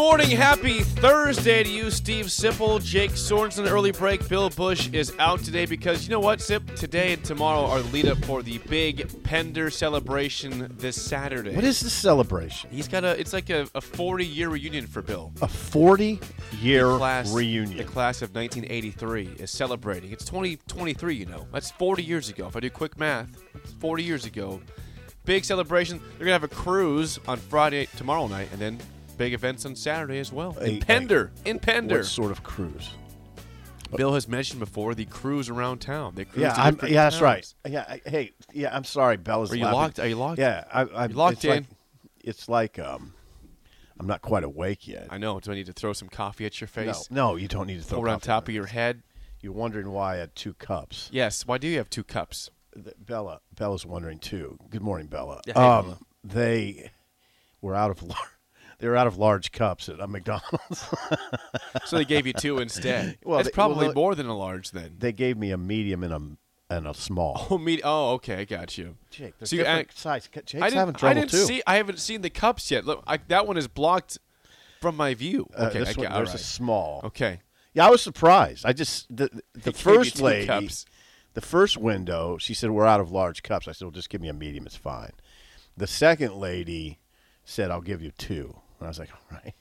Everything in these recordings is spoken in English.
Morning, happy Thursday to you, Steve Sipple, Jake Sorensen. Early break. Bill Busch is out today because you know what, Sip? Today and tomorrow are the lead up for the big Pender celebration this Saturday. What is the celebration? He's got a. It's like a, a 40 year reunion for Bill. A 40 year class, reunion. The class of 1983 is celebrating. It's 2023, you know. That's 40 years ago. If I do quick math, it's 40 years ago. Big celebration. They're gonna have a cruise on Friday, tomorrow night, and then big events on Saturday as well. A- in Pender, in Pender. What sort of cruise? Bill has mentioned before the cruise around town. They cruise Yeah, to I'm, yeah, that's right. Yeah, I, hey, yeah, I'm sorry, Bella's Are you laughing. locked? Are you locked? Yeah, I, You locked it's like- in? it's like um, I'm not quite awake yet. I know. Do I need to throw some coffee at your face? no, you don't need to throw it on top of your head? You're wondering why I had two cups. Yes. Why do you have two cups? Th- Bella, Bella's wondering too. Good morning, Bella. Yeah, hey, um, Bella. They were out of they were out of large cups at a McDonald's. So they gave you two instead. Well, they- probably well, more than a large then. they gave me a medium and a and a small. Oh, me. Oh, okay. I got you. Jake, So you- I- size. Jake's I having I didn't too. see. I haven't seen the cups yet. Look, I, that one is blocked from my view. Uh, Okay, this I one, there's right. a small. Okay. Yeah, I was surprised. I just the the They first lady, cups. the first window, she said we're out of large cups. I said, well, just give me a medium. It's fine. The second lady said, I'll give you two. And I was like, all right,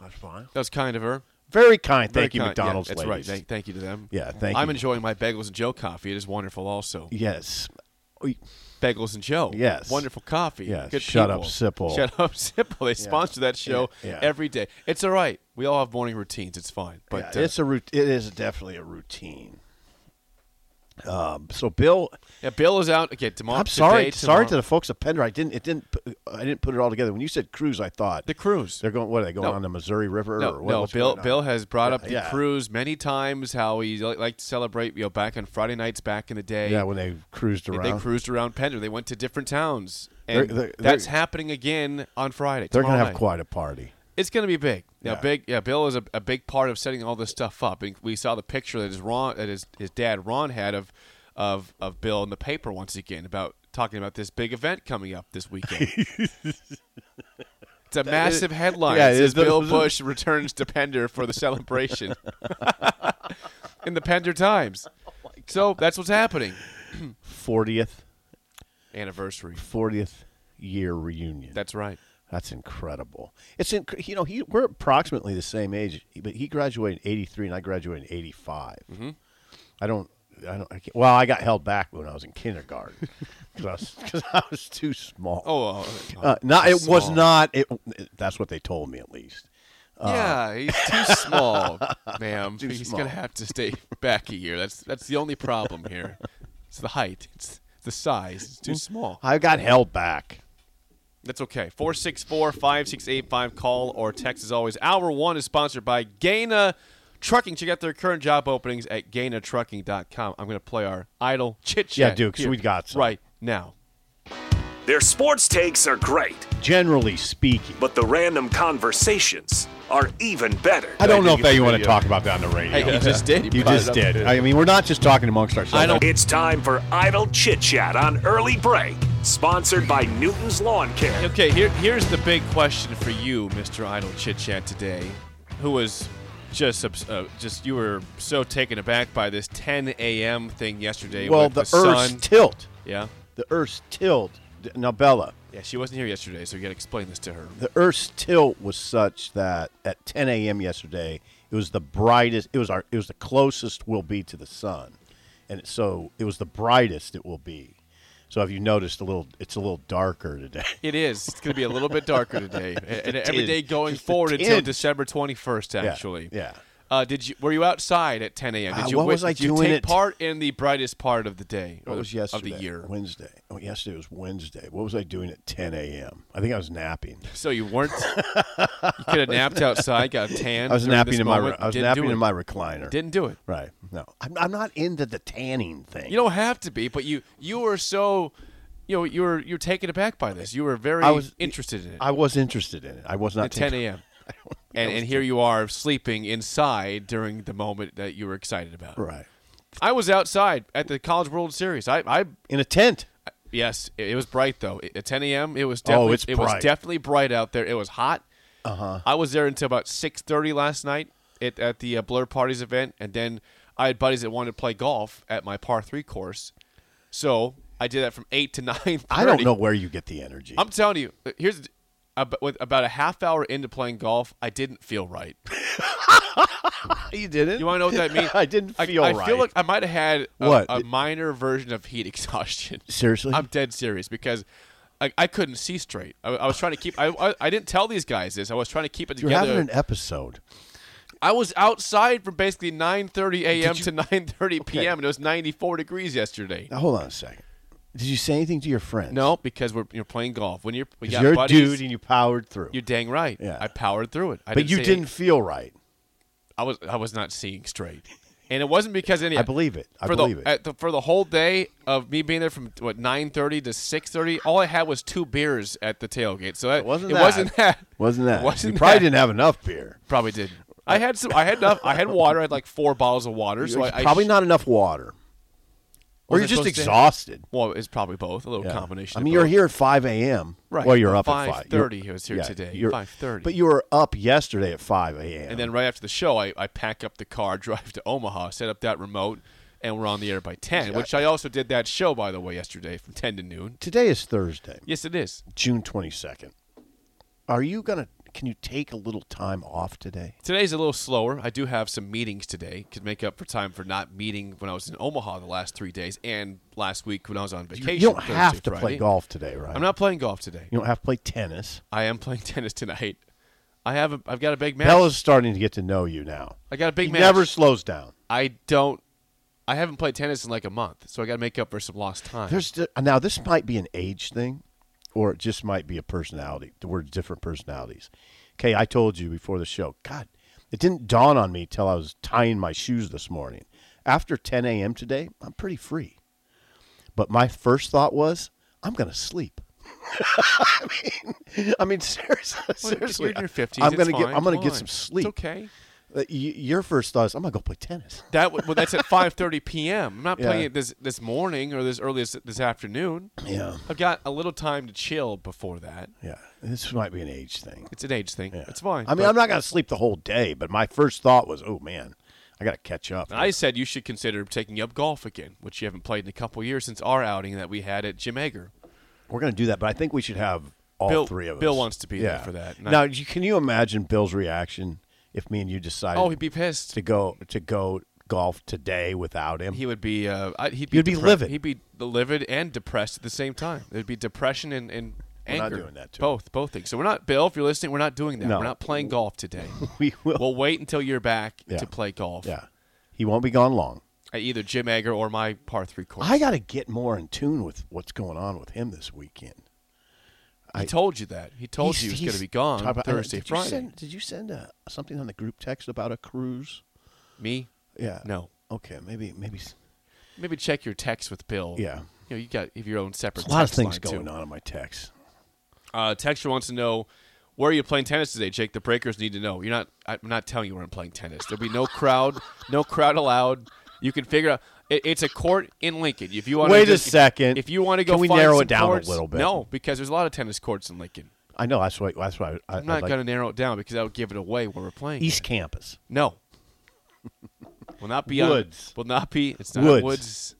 that's fine. That was kind of her. Very kind. Very Thank you, kind. Yeah, McDonald's that's ladies. right. Thank, thank you to them. Yeah, thank you. I'm enjoying my Bagels and Joe coffee. It is wonderful also. Yes. Bagels and Joe. Yes. Wonderful coffee. Yes. Good Shut up, people. Sipple. Shut up, Sipple. They sponsor that show Yeah, yeah. every day. It's all right. We all have morning routines. It's fine. But yeah, uh, it's a rout- It is definitely a routine. Um, so Bill, yeah, Bill is out. Okay, tomorrow. I'm sorry. today, sorry tomorrow. to the folks at Pender. I didn't. It didn't. I didn't put it all together. When you said cruise, I thought the cruise. they're going. What are they going No. on the Missouri River? No, or what, no. Bill? Bill has brought up the Yeah. cruise many times. How he li- liked to celebrate. You know, back on Friday nights back in the day. Yeah, when they cruised around. they cruised around Pender. They went to different towns, They're- they're- that's they're- happening again on Friday. They're going to have night. quite a party. It's going to be big. Now, Yeah. big. Yeah, Bill is a, a big part of setting all this stuff up. And we saw the picture that his Ron, that his his dad Ron had of of of Bill in the paper once again about talking about this big event coming up this weekend. it's a massive headline. yeah, it it says is. Bill Busch returns to Pender for the celebration in the Pender Times. so that's what's happening. 40th, Anniversary. 40th year reunion. That's right. That's incredible. It's inc- you know he we're approximately the same age, but he graduated in '83 and I graduated in '85. Mm-hmm. I don't. I don't. I can't, well, I got held back when I was in kindergarten because I, was- I was too small. Oh, uh, uh, not it was not. It, that's what they told me at least. Yeah, he's too small, ma'am. Too he's small. gonna have to stay back a year. That's that's the only problem here. It's the height. It's the size. It's too small. I got held back. That's okay. 464 5685. Call or text as always. Hour one is sponsored by Gana Trucking, check out their current job openings at ganatrucking.com. I'm going to play our idle chit chat. Yeah, dude, 'cause here we got some. right now. Their sports takes are great, Generally speaking, but the random conversations are even better. I don't know if you want to talk about that on the radio. Hey, you just did. You brought just did. I mean, we're not just talking amongst ourselves. I don't- It's time for Idle Chit Chat on Early Break, sponsored by Newton's Lawn Care. Okay, here, here's the big question for you, Mr. Idle Chit Chat today, who was just uh, just you were so taken aback by this 10 a.m. thing yesterday. Well, with the, the, Earth's sun. tilt. yeah, The Earth's tilt. Now, Bella, yeah, she wasn't here yesterday, so you got to explain this to her. the Earth's tilt was such that at 10 a.m. yesterday, it was the brightest. It was our. It was the closest we'll be to the sun, and so it was the brightest it will be. So if you noticed a little, it's a little darker today. It is. It's going to be a little bit darker today, and, every day going forward until. December 21st. Yeah, Actually, yeah. Uh, did you were you outside at 10 a.m.? Did Uh, you what wit- was I did you doing take at- part in the brightest part of the day? What was yesterday? of the year? Wednesday. Oh, yesterday was Wednesday. What was I doing at 10 a.m.? I think I was napping. So you weren't. you could have napped outside, got a tan. I was napping in my. moment, I was didn't napping in my recliner. Didn't do it. Right. No, I'm, I'm not into the tanning thing. You don't have to be, but you you were so, you know, you were you were taken aback by this. You were very I was interested in it. I was interested in it. I was not at 10 taking- a.m. And and here you are sleeping inside during the moment that you were excited about. Right. I was outside at the College World Series. I, I In a tent. yes, it, it was bright though. At 10 a.m. it was definitely Oh, it's it was bright. definitely bright out there. It was hot. Uh huh. I was there until about 6:30 last night at, at the uh, Blur Parties event, and then I had buddies that wanted to play golf at my par three course, so I did that from eight to nine. I don't know where you get the energy. I'm telling you, here's about, a half hour into playing golf, I didn't feel right. you didn't. You want to know what that means? I didn't I- feel I, right. feel like I might have had a, What? a minor version of heat exhaustion. Seriously? I'm dead serious because I, I couldn't see straight. I, I was trying to keep. I, I I didn't tell these guys this. I was trying to keep it together. You're having an episode. I was outside from basically 9:30 a.m. to 9:30 p.m. and it was 94 degrees yesterday. Now hold on a second. Did you say anything to your friends? No, because we're you're playing golf. When you're we got you're a dude and you powered through. you're dang right. Yeah. I powered through it. I but you didn't feel right. I was I was not seeing straight, and it wasn't because any. I believe it. I for believe the, it. The, for the whole day of me being there from what 9:30 to 6:30, all I had was two beers at the tailgate. So that, It wasn't it that. wasn't that. Wasn't that? Wasn't you probably that. didn't have enough beer. Probably didn't. I had some. I had enough. I had water. I had like four bottles of water. So I, probably not enough water. Or you're just exhausted. Well, it's probably both. A little Yeah. combination. I mean, you're both. here at 5 a.m. Right. Well, you're up at 5. 5:30 You're- I was here today. you're- 5:30. But you were up yesterday at 5 a.m. And then right after the show, I, I pack up the car, drive to Omaha, set up that remote, and we're on the air by 10, which I also did that show, by the way, yesterday from 10 to noon. Today is Thursday, Yes, it is. June 22nd. Are you going to, can you take a little time off today? Today's a little slower. I do have some meetings today. Could make up for time for not meeting when I was in Omaha the last three days and last week when I was on vacation. you don't have to play golf today, right? I'm not playing golf today. You don't have to play tennis. I am playing tennis tonight. I have a, I've got a big match. Bella's starting to get to know you now. I got a big he match. never slows down. I don't. I haven't played tennis in like a month, so I got to make up for some lost time. There's now this might be an age thing, or it just might be a personality. We're different personalities. Okay, I told you before the show. God, it didn't dawn on me till I was tying my shoes this morning. After 10 a.m. today, I'm pretty free. But my first thought was, I'm going to sleep. I mean, I mean, seriously, Well, seriously, you're in your 50s. I'm gonna get, I'm going to get some sleep. It's okay. Uh, your first thought is, I'm going to go play tennis. That well, that's at 5:30 p.m. I'm not Yeah. playing it this this morning or this early this, this afternoon. Yeah, I've got a little time to chill before that. yeah. This might be an age thing. It's an age thing. Yeah. It's fine. I mean, I'm not going to sleep the whole day, but my first thought was, oh man, I got to catch up. I said you should consider taking up golf again, which you haven't played in a couple years since our outing that we had at Jim Ager. We're going to do that, but I think we should have all Bill- three of us. Bill wants to be there for that, and I- Now, can you imagine Bill's reaction if me and you decided Oh, he'd be pissed. to go to go golf today without him? He would be. Uh, he'd be. You'd be depre- livid. He'd be livid and depressed at the same time. There'd be depression and, and We're not doing that to both, both things. So we're not, Bill. If you're listening, we're not doing that. No. We're not playing golf today. we will. we'll wait until you're back Yeah. to play golf. yeah, he won't be gone long. At either Jim Ager or my par three course. I got to get more in tune with what's going on with him this weekend. He I- told you that. He told you he was going to be gone about- Thursday, did you Friday. send- did you send uh, something on the group text about a cruise? Me? Yeah. No. Okay, maybe maybe Maybe check your text with Bill. Yeah. You know, you got your own separate. there's a lot of things line, too. going on in my text. Uh, Texture wants to know where are you playing tennis today, Jake? The breakers need to know. You're not. I'm not telling you where I'm playing tennis. There'll be no crowd, no crowd allowed. You can figure out. It, it's a court in Lincoln. If you want Wait to a second. If you want to go, Can we narrow it down a little bit? No, because there's a lot of tennis courts in Lincoln. I know that's why that's why I, I'm not like going to narrow it down because that would give it away where we're playing. East Campus. No. will not be on- Woods. will not be. It's not Woods. woods.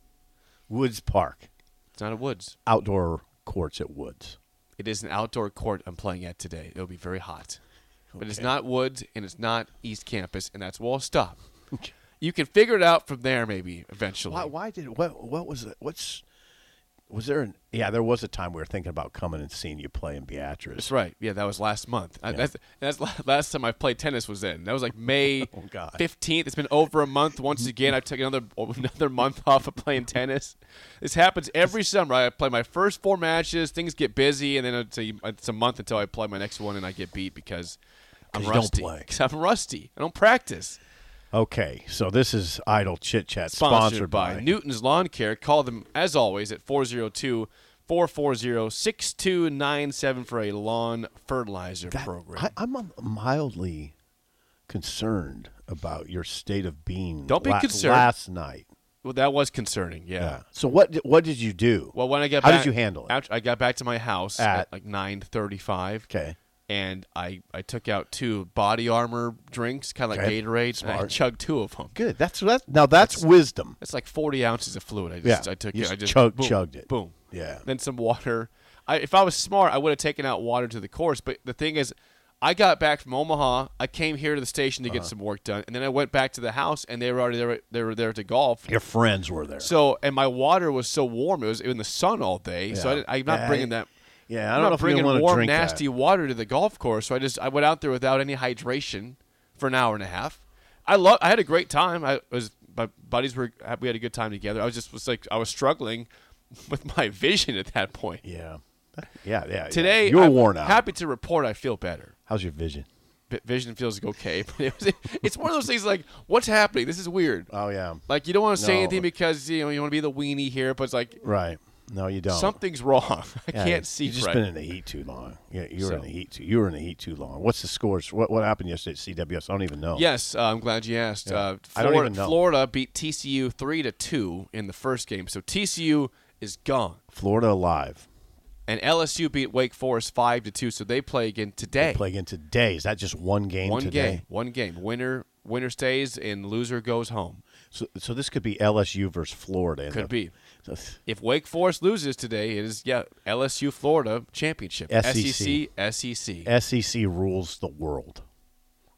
Woods Park. It's not a woods. Outdoor courts at Woods. It is an outdoor court I'm playing at today. It'll be very hot. But it's not Woods and it's not East Campus, and that's where I'll stop. You can figure it out from there, maybe eventually. Why, why did what what was it? What's was there? An, yeah, there was a time we were thinking about coming and seeing you play in Beatrice. That's right. Yeah, that was last month. I- that's that's last time I played tennis was in That was like May Oh, fifteenth. It's been over a month. Once again, I took another another month off of playing tennis. This happens every summer. I play my first four matches. Things get busy, and then it's a, it's a month until I play my next one, and I get beat because i'm don't rusty. play. 'Cause I'm rusty. I don't practice. Okay, so this is Idle Chit Chat, Sponsored, by, Newton's Lawn Care. Call them as always at 402 440 6297 for a lawn fertilizer That- program. I, I'm um, mildly concerned about your state of being. Don't be la- concerned. Last night, Well, that was concerning. Yeah. yeah. So what? Did, what did you do? Well, when I got How back, did you handle it? I got back to my house at, At- like nine thirty-five. Okay. And I, I took out two body armor drinks, kind of like Okay. Gatorade, and I Smart. chugged two of them. Good. That's that's now that's, wisdom. It's like forty ounces of fluid. I just Yeah. I took You it. just I just chug- boom, chugged it. Boom. Yeah. Then some water. I, if I was smart, I would have taken out water to the course. But the thing is, I got back from Omaha. I came here to the station to get Uh-huh. some work done, and then I went back to the house, and they were already there. They were there to golf. Your friends were there. So, and my water was so warm; it was in the sun all day. So I Yeah. I'm not Yeah, bringing that. Yeah, I I'm don't know if you bringing want to warm, drink that. nasty water to the golf course. So I just I went out there without any hydration for an hour and a half. I love. I had a great time. I was my buddies were we had a good time together. I was just was like I was struggling with my vision at that point. Yeah. Yeah, yeah. yeah. Today you were I'm worn out. Happy to report I feel better. How's your vision? Vi- Vision feels okay, but it was, it's one of those things like what's happening? This is weird. Oh yeah. Like you don't want to say No. anything because you know you want to be the weenie here, but it's like Right. No, you don't. something's wrong. I Yeah, can't see You've just right. been in the heat too long. Yeah, you were in the heat too. You were in the heat too long. What's the scores? What what happened yesterday at CWS? I don't even know. Yes, uh, I'm glad you asked. Yeah. Uh, I don't Florida, even know. Florida beat TCU three to two in the first game, so TCU is gone, Florida alive. and LSU beat Wake Forest five to two, so they play again today. They play again today. Is that just one game one today? game, one game. Winner winner stays, and loser goes home. So, so this could be LSU versus Florida. in Could the- be. If Wake Forest loses today, it is yeah LSU Florida championship. SEC. SEC SEC. SEC rules the world.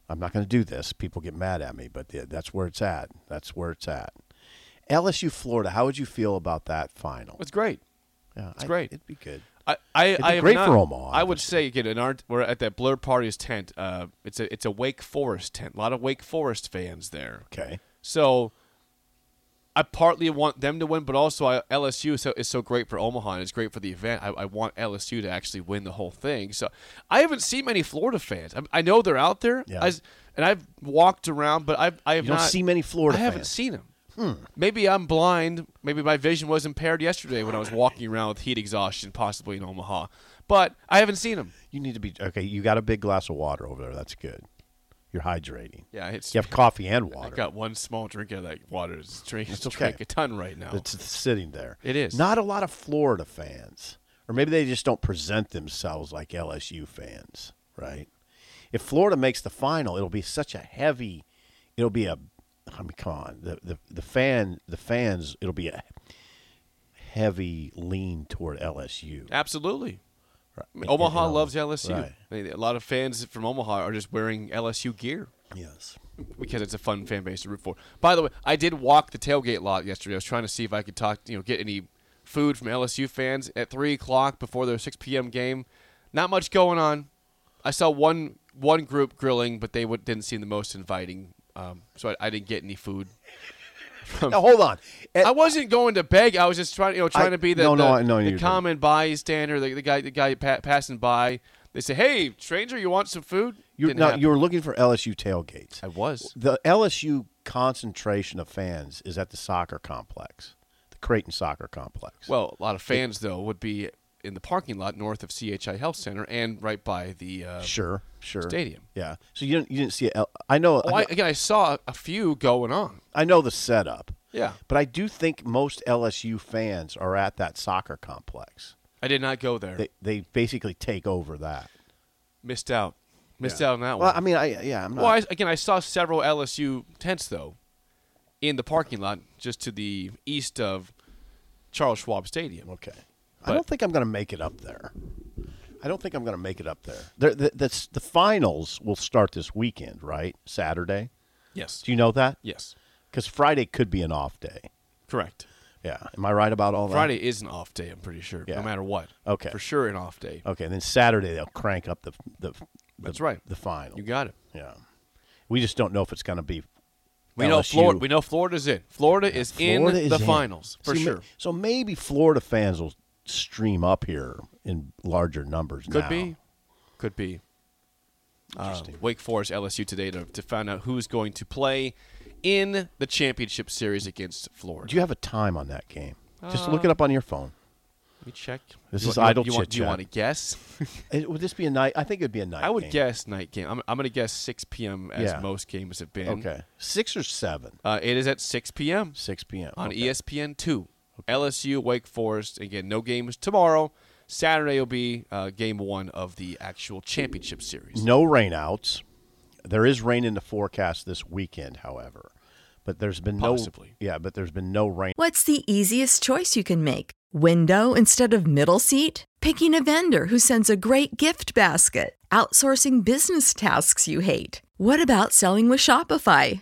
I'm not going to do this. People get mad at me, but that's where it's at. That's where it's at. LSU Florida. How would you feel about that final? It's great. Yeah, it's I- great. It'd be good. I, I, It'd be I great not- for Omaha, I would say again, in our we're at that Blur Party's tent. Uh, it's a it's a Wake Forest tent. A lot of Wake Forest fans there. Okay. So I partly want them to win, but also I, LSU is so, is so great for Omaha and it's great for the event. I, I want LSU to actually win the whole thing. So I haven't seen many Florida fans. I, I know they're out there, Yeah. I and I've walked around, but I've I have You don't not see many Florida I haven't seen them. Hmm. Maybe I'm blind. Maybe my vision was impaired yesterday when I was walking around with heat exhaustion, possibly in Omaha. But I haven't seen them. You need to be okay. You got a big glass of water over there. That's good. You're hydrating. Yeah, it's. You have coffee and water. I got one small drink of that water. It's drink, It's okay. drink a ton right now. It's sitting there. It is. Not a lot of Florida fans. Or maybe they just don't present themselves like LSU fans, right? If Florida makes the final, it'll be such a heavy it'll be a I mean, come on. The the, the fan the fans it'll be a heavy lean toward LSU. Absolutely. Right. Omaha loves LSU. Right. I mean, a lot of fans from Omaha are just wearing LSU gear Yes. because it's a fun fan base to root for. By the way, I did walk the tailgate lot yesterday. I was trying to see if I could talk, you know, get any food from LSU fans at three o'clock before their six p.m. game. Not much going on. I saw one one group grilling, but they would, didn't seem the most inviting. Um, so I, I didn't get any food. Now hold on. At- I wasn't going to beg. I was just trying, you know, trying I- to be the, no, no, the, know the common bystander, the, the guy, the guy pa- passing by. They say, "Hey, stranger, you want some food?" you're Didn't now you're looking for LSU tailgates. I was. The LSU concentration of fans is at the soccer complex, the Creighton Soccer Complex. Well, a lot of fans though would be in the parking lot north of CHI Health Center and right by the uh, sure, sure. stadium. Yeah. So you didn't you didn't see it. I know. Oh, I, again, I saw a few going on. I know the setup. Yeah, But I do think most LSU fans are at that soccer complex. I did not go there. They they basically take over that. Missed out. Missed Yeah. out on that Well, one. Well, I mean, I yeah, I'm not. well, I, again, I saw several LSU tents though in the parking lot just to the east of Charles Schwab Stadium. okay. I don't think I'm going to make it up there. I don't think I'm going to make it up there. there the, the, the finals will start this weekend, right? Saturday. Yes. Do you know that? Yes. Because Friday could be an off day. Correct. Yeah. Am I right about all that? Friday is an off day. I'm pretty sure. Yeah. No matter what. Okay. For sure, an off day. Okay. And then Saturday they'll crank up the the. the That's right. The final. You got it. Yeah. We just don't know if it's going to be. We know Florida. We know Florida's in. Florida is Florida in is the in. finals for See, sure. So maybe Florida fans will stream up here in larger numbers. Could now. be. Could be. Uh, Wake Forest, LSU today to, to find out who's going to play in the championship series against Florida. Do you have a time on that game? Just look it up on your phone. Let me check. This You is you idle want, you want, Do you want to guess? It, would this be a night? I think it'd be a night. I would game. guess night game. I'm, I'm going to guess 6 p.m. as Yeah. most games have been. Okay, six or seven. Uh, it is at 6 p.m. Six p.m. on okay. ESPN two. LSU, Wake Forest. Again, no games tomorrow. Saturday will be uh, game one of the actual championship series. No rainouts. There is rain in the forecast this weekend, however, but there's been no. Possibly. Yeah, but there's been no rain. What's the easiest choice you can make? Window instead of middle seat? Picking a vendor who sends a great gift basket? Outsourcing business tasks you hate? What about selling with Shopify?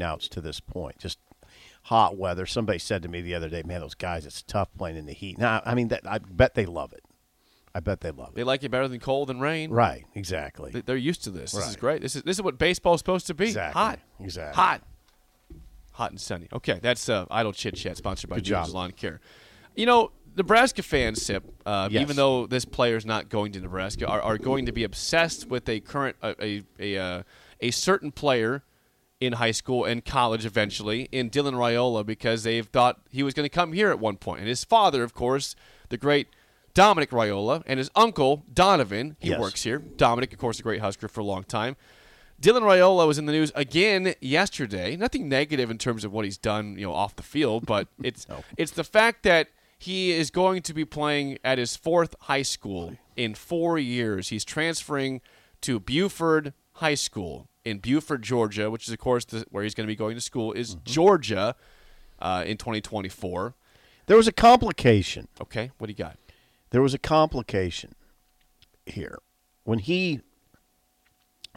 Now it's to this point, just hot weather. Somebody said to me the other day, "Man, those guys, it's tough playing in the heat." Now, I mean, that, I bet they love it. I bet they love it. They like it better than cold and rain. Right? Exactly. They- They're used to this. This is great. This is this is what baseball's supposed to be. Exactly. Hot. Exactly. Hot. Hot and sunny. Okay, that's uh, Idle Chit Chat sponsored by Good job. Lawn Care. You know, Nebraska fans, Sip, uh, Yes. even though this player is not going to Nebraska, are, are going to be obsessed with a current a a a, uh, a certain player in high school and college eventually in Dylan Raiola because they've thought he was going to come here at one point. And his father, of course, the great Dominic Raiola, and his uncle Donovan, he Yes. works here. Dominic, of course, a great Husker for a long time. Dylan Raiola was in the news again yesterday. Nothing negative in terms of what he's done, you know, off the field, but it's it's the fact that he is going to be playing at his fourth high school in four years. He's transferring to Buford High School in Buford, Georgia, which is of course the, where he's going to be going to school. Is Georgia uh, in 2024? There was a complication. Okay, what do you got? There was a complication here when he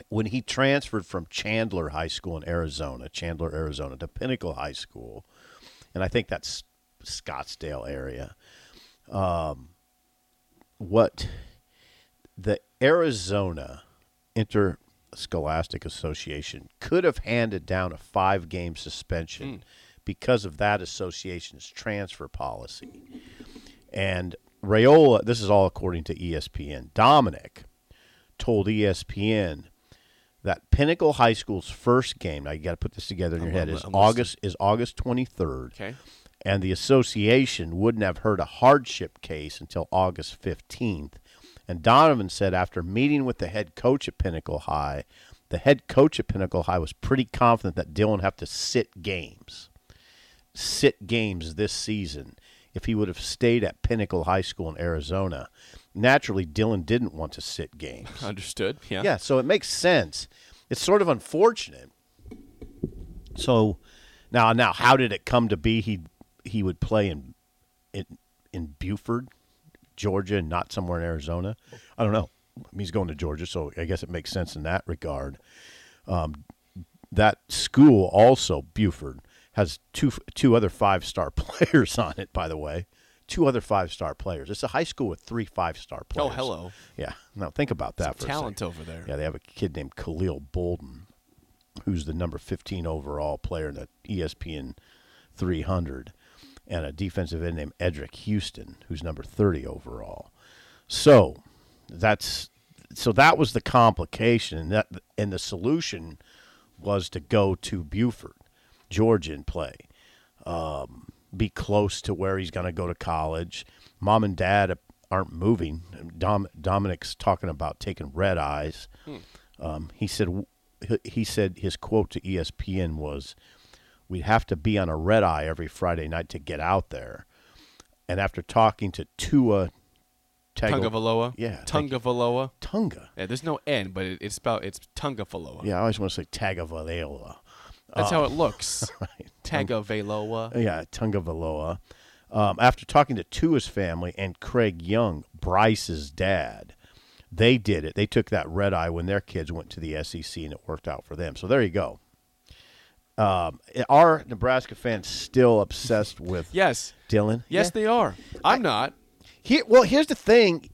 when he transferred from Chandler High School in Arizona, Chandler, Arizona, to Pinnacle High School, and I think that's Scottsdale area. Um, what the Arizona Interscholastic Association could have handed down a five game suspension hmm. because of that association's transfer policy. And Raiola, this is all according to ESPN, Dominic told ESPN that Pinnacle High School's first game, now you got to put this together in your I'm- head, is I'm listening. August is August 23rd. Okay. And the association wouldn't have heard a hardship case until August 15th. And Donovan said after meeting with the head coach at Pinnacle High, the head coach at Pinnacle High was pretty confident that Dylan would have to sit games, sit games this season if he would have stayed at Pinnacle High School in Arizona. Naturally, Dylan didn't want to sit games. Understood. Yeah. Yeah, so it makes sense. It's sort of unfortunate. So now, now, how did it come to be he he would play in in in Buford, Georgia, and not somewhere in Arizona? I don't know. He's going to Georgia, so I guess it makes sense in that regard. Um, that school also Buford has two two other five star players on it. By the way, two other five star players. It's a high school with three five star players. Oh, hello. Yeah. Now think about that Some for a talent over there. Yeah, they have a kid named Khalil Bolden, who's the number 15 overall player in the ESPN 300, and a defensive end named Eddrick Houston, who's number 30 overall. So that's so that was the complication, and that and the solution was to go to Buford, Georgia, and play. Um, be close to where he's going to go to college. Mom and dad aren't moving. Dom, Dominic's talking about taking red eyes. Um, he said he said his quote to ESPN was, "We'd have to be on a red eye every Friday night to get out there." And after talking to Tua Tago- Tungavaloa. yeah. Tungavaloa. Tunga. Yeah, there's no N, but it, it's spelled it's Tungavaloa. Yeah, I always want to say Tagovailoa. That's Uh, how it looks. right. Tagaveloa. Yeah, Tungavaloa. Um, after talking to Tua's family and Craig Young, Bryce's dad, they did it. They took that red eye when their kids went to the SEC, and it worked out for them. So there you go. Um, are Nebraska fans still obsessed with Yes. Dylan? Yes, they are. I'm not. He, well, here's the thing.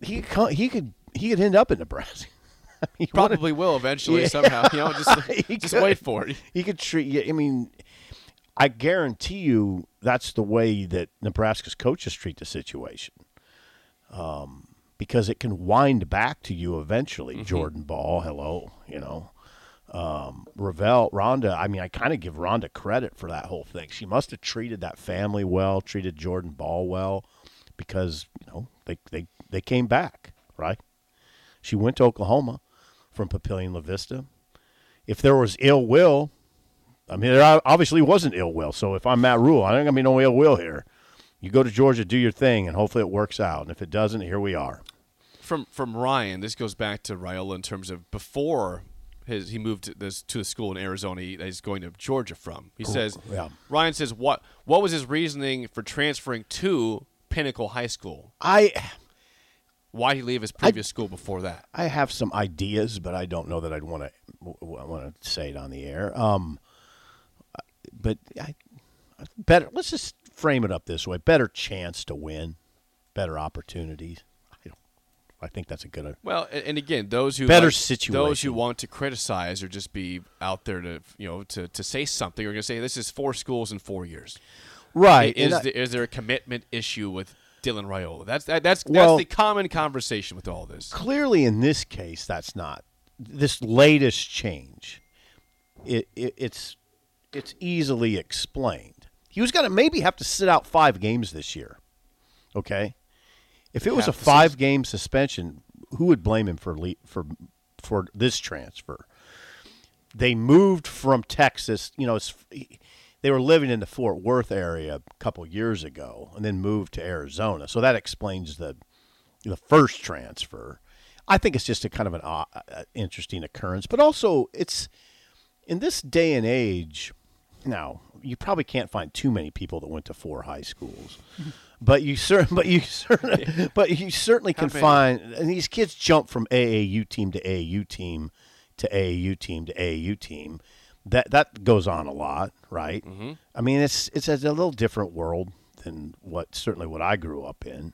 He could he could he could end up in Nebraska. He wanted- Probably will eventually Yeah. somehow. You know, just just could. wait for it. He could treat you. I mean, I guarantee you that's the way that Nebraska's coaches treat the situation. Um, because it can wind back to you eventually. Jordan Ball, hello, you know. Um, Ravel, Rhonda, I mean, I kind of give Rhonda credit for that whole thing. She must have treated that family well, treated Jordan Ball well, because, you know, they, they, they came back, right? She went to Oklahoma from Papillion La Vista. If there was ill will, I mean, there obviously wasn't ill will. So if I'm Matt Rhule, I think I mean no ill will here. You go to Georgia, do your thing, and hopefully it works out. And if it doesn't, here we are. From from Ryan, this goes back to Raiola in terms of before his he moved to this to the school in Arizona that he's going to Georgia from. He says yeah. Ryan says what what was his reasoning for transferring to Pinnacle High School? I Why did he leave his previous school before that? I have some ideas, but I don't know that I'd want to want to say it on the air. Um, but I better let's just frame it up this way: better chance to win, better opportunities. I think that's a good. Uh, well, and, and again, those who Better like- Those who want to criticize or just be out there to you know to, to say something are going to say this is four schools in four years. Right, Is, I- the, is there a commitment issue with Dylan Raiola? That's that, that's Well- that's the common conversation with all this. Clearly, in this case, that's not this latest change. It, it it's it's easily explained. He was going to maybe have to sit out five games this year. Okay, if it was a Half season. five game suspension, who would blame him for for for this transfer? They moved from Texas. You know, they were living in the Fort Worth area a couple years ago, and then moved to Arizona. So that explains the the first transfer. I think it's just a kind of an uh, uh, interesting occurrence, but also it's in this day and age. Now you probably can't find too many people that went to four high schools, But you cer- but you certainly, but you certainly can find and these kids jump from AAU team to AAU team to AAU team to AAU team. That that goes on a lot, right? Mm-hmm. I mean, it's it's a little different world than what certainly what I grew up in.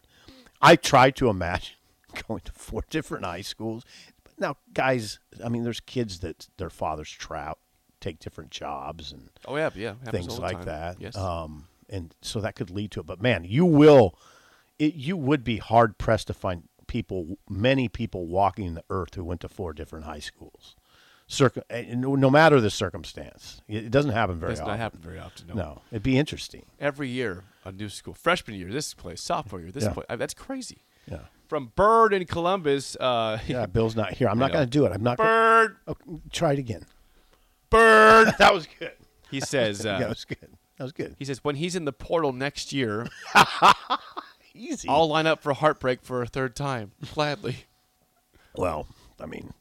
I tried to imagine going to four different high schools. But now, guys, I mean, there's kids that their fathers trout take different jobs and Oh yeah, yeah, things like that. Yes. Um, and so that could lead to it. But man, you will, it, you would be hard pressed to find people, many people walking the earth who went to four different high schools. Circ- no no matter the circumstance, it doesn't happen very often. not happen very often. No. No, it'd be interesting. Every year, a new school. Freshman year, this place. Sophomore year, this Yeah. place. That's crazy. Yeah, From Bird in Columbus. Uh, yeah. Bill's not here. I'm not going to do it. I'm not. Gonna, Bird. oh, try it again. Bird. That was good. He says. Uh, yeah, that was good. That was good. He says when he's in the portal next year, Easy. I'll line up for heartbreak for a third time gladly. Well, I mean,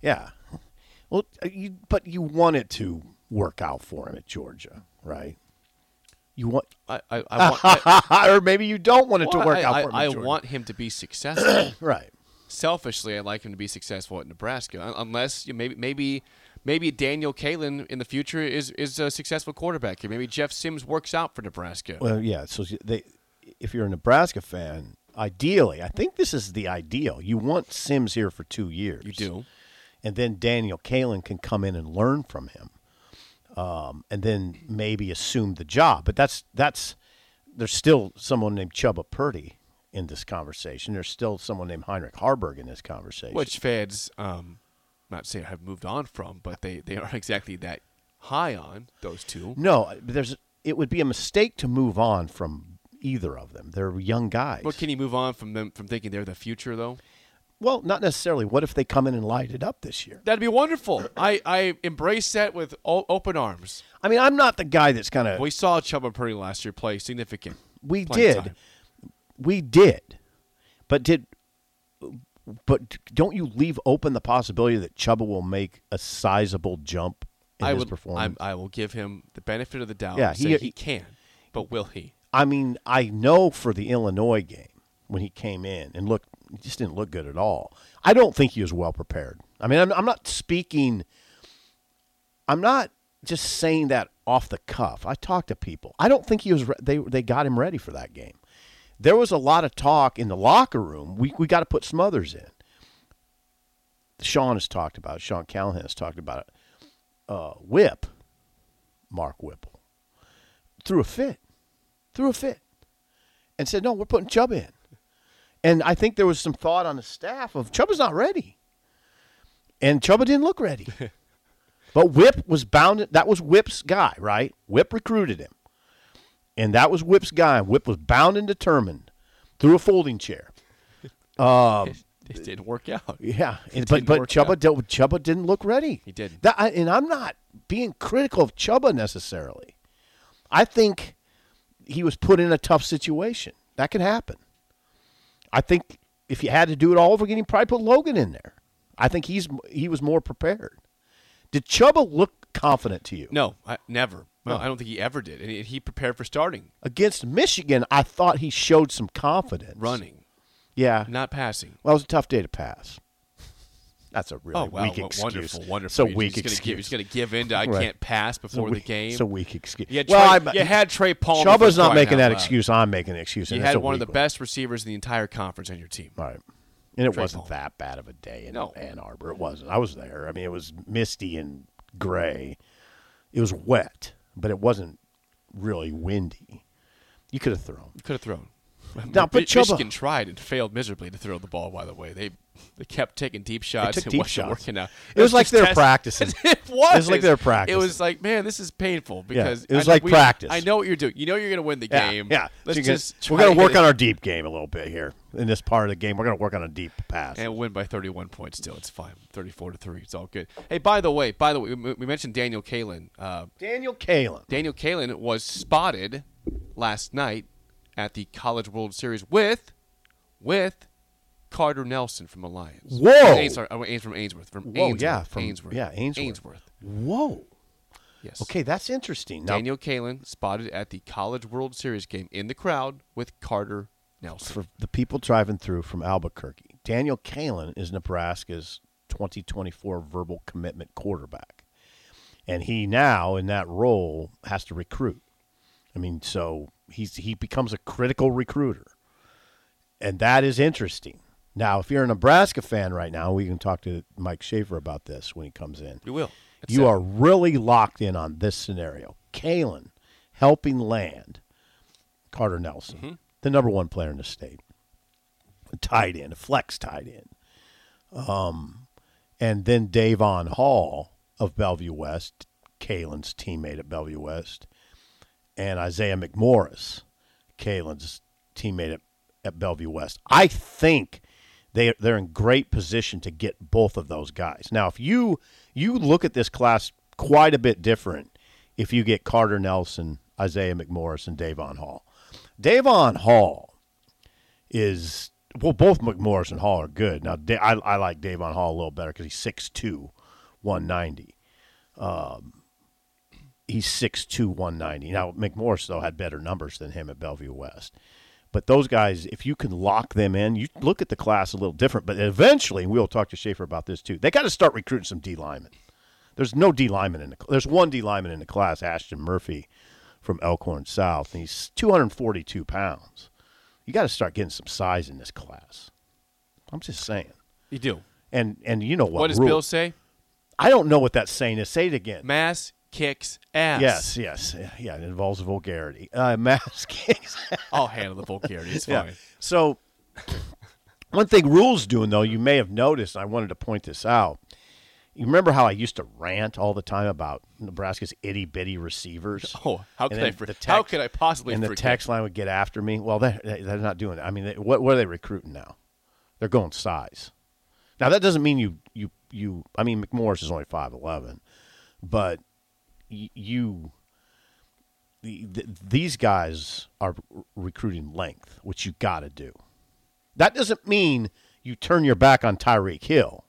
yeah. Well, uh, you, but you want it to work out for him at Georgia, right? You want, I, I, I want. I, or maybe you don't want it to work I, out I, for him. I Georgia. want him to be successful. right. Selfishly, I'd like him to be successful at Nebraska, unless you know, maybe maybe maybe Daniel Kaelin in the future is is a successful quarterback here. Maybe Jeff Sims works out for Nebraska. Well, yeah. So they, if you're a Nebraska fan, ideally, I think this is the ideal. You want Sims here for two years. you do. and then Daniel Kaelin can come in and learn from him, um, and then maybe assume the job. But that's that's there's still someone named Chuba Purdy in this conversation. There's still someone named Heinrich Haarberg in this conversation. Which fans, um, not say I have moved on from, but they, they aren't exactly that high on those two. no, there's it would be a mistake to move on from either of them. They're young guys. But can you move on from them from thinking they're the future though? well, not necessarily. What if they come in and light it up this year? That'd be wonderful. I, I embrace that with o- open arms. I mean, I'm not the guy that's kind of. We saw Chuba Purdy last year play significant. We did. time. We did. But did but don't you leave open the possibility that Chuba will make a sizable jump in I his would, performance? I, I will give him the benefit of the doubt. Yeah, and he- say he can, but will he? I mean, I know for the Illinois game when he came in and looked he just didn't look good at all. I don't think he was well prepared. I mean, I'm, I'm not speaking I'm not just saying that off the cuff. I talked to people. I don't think he was re- they they got him ready for that game. There was a lot of talk in the locker room. We we got to put Smothers in. Sean has talked about it. Sean Callahan has talked about it. Uh, Whip, Mark Whipple, threw a fit, threw a fit, and said, "No, we're putting Chubb in." And I think there was some thought on the staff of Chubb is not ready, and Chubb didn't look ready. but Whip was bound. That was Whip's guy, right? Whip recruited him, and that was Whip's guy. Whip was bound and determined through a folding chair. Um, It didn't work out. yeah, It but but Chuba out. di- Chuba didn't look ready. He didn't. That, and I'm not being critical of Chuba necessarily. I think he was put in a tough situation. That could happen. I think if you had to do it all over again, you probably put Logan in there. I think he's he was more prepared. Did Chuba look confident to you? No, I, never. No. I don't think he ever did. And he, prepared for starting, Against Michigan, I thought he showed some confidence. running, Yeah. not passing. Well, it was a tough day to pass. That's a really oh wow, weak excuse. wonderful, wonderful. It's a He's weak just gonna excuse. Give, he's going to give in to I Right. can't pass before the game. It's a weak excuse. You had well, Trey, I, you had Trey Palmer. Chuba's not making that excuse. I'm making the excuse. You had one of the one. best receivers in the entire conference on your team. Right. And it Trey wasn't Palmer. that bad of a day in No. Ann Arbor. It wasn't. I was there. I mean, it was misty and gray. It was wet, but it wasn't really windy. You could have thrown. You could have thrown. Now, but Mi- Chuba- tried and failed miserably to throw the ball. By the way, they they kept taking deep shots. took deep shots. working out. It was like just they were test- practicing. it was. It was like they were It was like, man, this is painful because it was I- like we- practice. I know what you're doing. You know you're going to win the Yeah, game. yeah. Let's So gonna- just. we're going to work on our deep game a little bit here in this part of the game. We're going to work on a deep pass. and win by 31 points. Still, it's fine. 34 to three. It's all good. Hey, by the way, by the way, we, we mentioned Daniel Kaelin. Uh, Daniel Kaelin. Daniel Kaelin was spotted last night at the College World Series with with Carter Nelson from Lions. Whoa. Ains, sorry, oh, Ains from Ainsworth. From Whoa, Ainsworth. yeah, from Ainsworth. yeah, Ainsworth. Ainsworth. Whoa. Yes. Okay, that's interesting. Now, Daniel Kaelin spotted at the College World Series game in the crowd with Carter Nelson. for the people driving through from Albuquerque, Daniel Kaelin is Nebraska's 2024 verbal commitment quarterback. And he now, in that role, has to recruit. I mean, so he's he becomes a critical recruiter. And that is interesting. Now, if you're a Nebraska fan right now, we can talk to Mike Schaefer about this when he comes in. We will. It's You are really locked in on this scenario. Kaelin helping land Carter Nelson, Mm-hmm. the number one player in the state, a tight end, a flex tight end. Um, and then Davon Hall of Bellevue West, Kaelin's teammate at Bellevue West, and Isaiah McMorris, Kaelin's teammate at, at Bellevue West. I think they they're in great position to get both of those guys. Now, if you you look at this class quite a bit different if you get Carter Nelson, Isaiah McMorris, and Davon Hall. Davon Hall is well, both McMorris and Hall are good. Now, I, I like Davon Hall a little better because he's 6'2", 190. Um, he's 6'2", 190. Now, McMorris, though, had better numbers than him at Bellevue West. But those guys, if you can lock them in, you look at the class a little different. But eventually, we'll talk to Schaefer about this too. They got to start recruiting some D linemen. There's no D lineman in the. There's one D lineman in the class, Ashton Murphy, from Elkhorn South, and he's 242 pounds. You got to start getting some size in this class. I'm just saying. You do. And and you know what? What does Rhule- Bill say? I don't know what that saying is. Say it again. Mass kicks ass. Yes, yes, yeah. It involves vulgarity. Uh, mass kicks. I'll handle the vulgarity. It's Yeah. fine. So, one thing Rhule's doing though, you may have noticed. I wanted to point this out. You remember how I used to rant all the time about Nebraska's itty bitty receivers? Oh, how could I for- the how could I possibly And the forget? text line would get after me. Well, they're, they're not doing it. I mean, they, what, what are they recruiting now? They're going size. Now that doesn't mean you you you. I mean, McMorris is only five eleven, but you. The, the, these guys are recruiting length, which you got to do. That doesn't mean you turn your back on Tyreek Hill,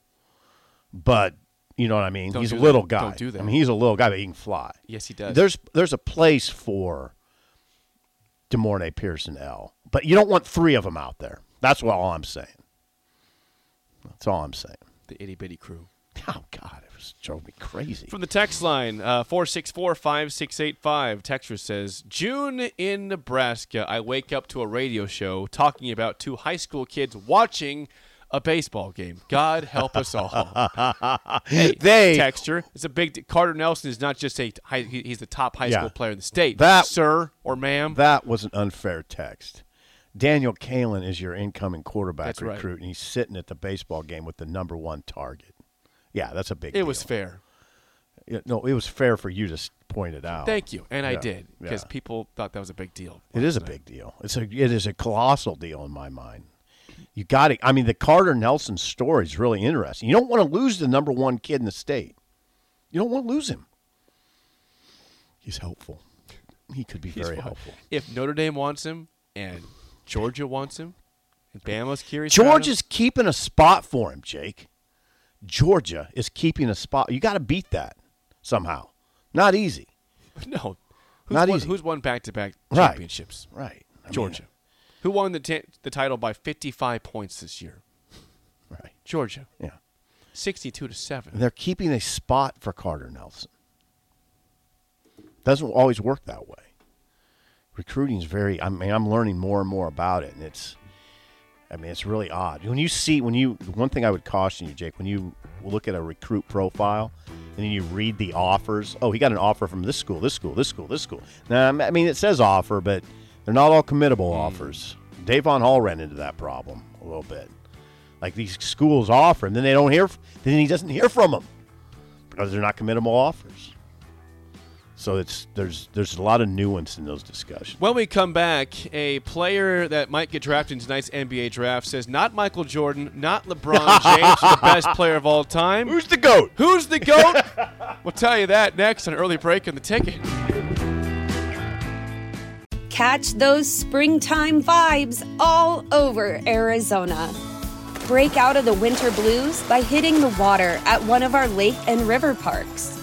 but you know what I mean. Don't he's a little that. guy. Don't do that. I mean, he's a little guy, but he can fly. Yes, he does. There's there's a place for Demorne Pearson L, but you don't want three of them out there. That's what all I'm saying. That's all I'm saying. the itty bitty crew. Oh God, was drove me crazy. From the text line, uh, 464 5685, Texture says, June in Nebraska, I wake up to a radio show talking about two high school kids watching a baseball game. God help us all. hey, They- Texture, it's a big. Carter Nelson is not just a. High, he's the top high Yeah. school player in the state. That- sir or ma'am. That was an unfair text. Daniel Kaelin is your incoming quarterback That's right. recruit, and he's sitting at the baseball game with the number one target. Yeah, that's a big. it deal. was fair. Yeah, no, it was fair for you to point it out. Thank you, and I did because yeah. people thought that was a big deal. It is a big deal. It's a it is a colossal deal in my mind. You got it. I mean, the Carter Nelson story is really interesting. You don't want to lose the number one kid in the state. You don't want to lose him. He's helpful. He could be He's very fine. helpful. If Notre Dame wants him and Georgia wants him and Bama's curious, Georgia's keeping a spot for him, Jake. Georgia is keeping a spot. You got to beat that somehow. Not easy. no, who's Not won, easy. Who's won back-to-back Right. championships? Right. I mean, Georgia. Who won the t- the title by 55 points this year? right. Georgia. Yeah. 62 to seven. They're keeping a spot for Carter Nelson. Doesn't always work that way. Recruiting is very. I mean, I'm learning more and more about it, and it's. I mean, it's really odd when you see when you. One thing I would caution you, Jake, when you look at a recruit profile, and then you read the offers. Oh, he got an offer from this school, this school, this school, this school. Now, I mean, it says offer, but they're not all committable hmm. offers. Davon Hall ran into that problem a little bit. Like these schools offer, and then they don't hear. Then he doesn't hear from them because they're not committable offers. So it's there's there's a lot of nuance in those discussions. When we come back, a player that might get drafted in tonight's NBA draft says not Michael Jordan, not LeBron James, the best player of all time. Who's the goat? Who's the GOAT? we'll tell you that next on Early Break in the Ticket. Catch those springtime vibes all over Arizona. Break out of the winter blues by hitting the water at one of our lake and river parks.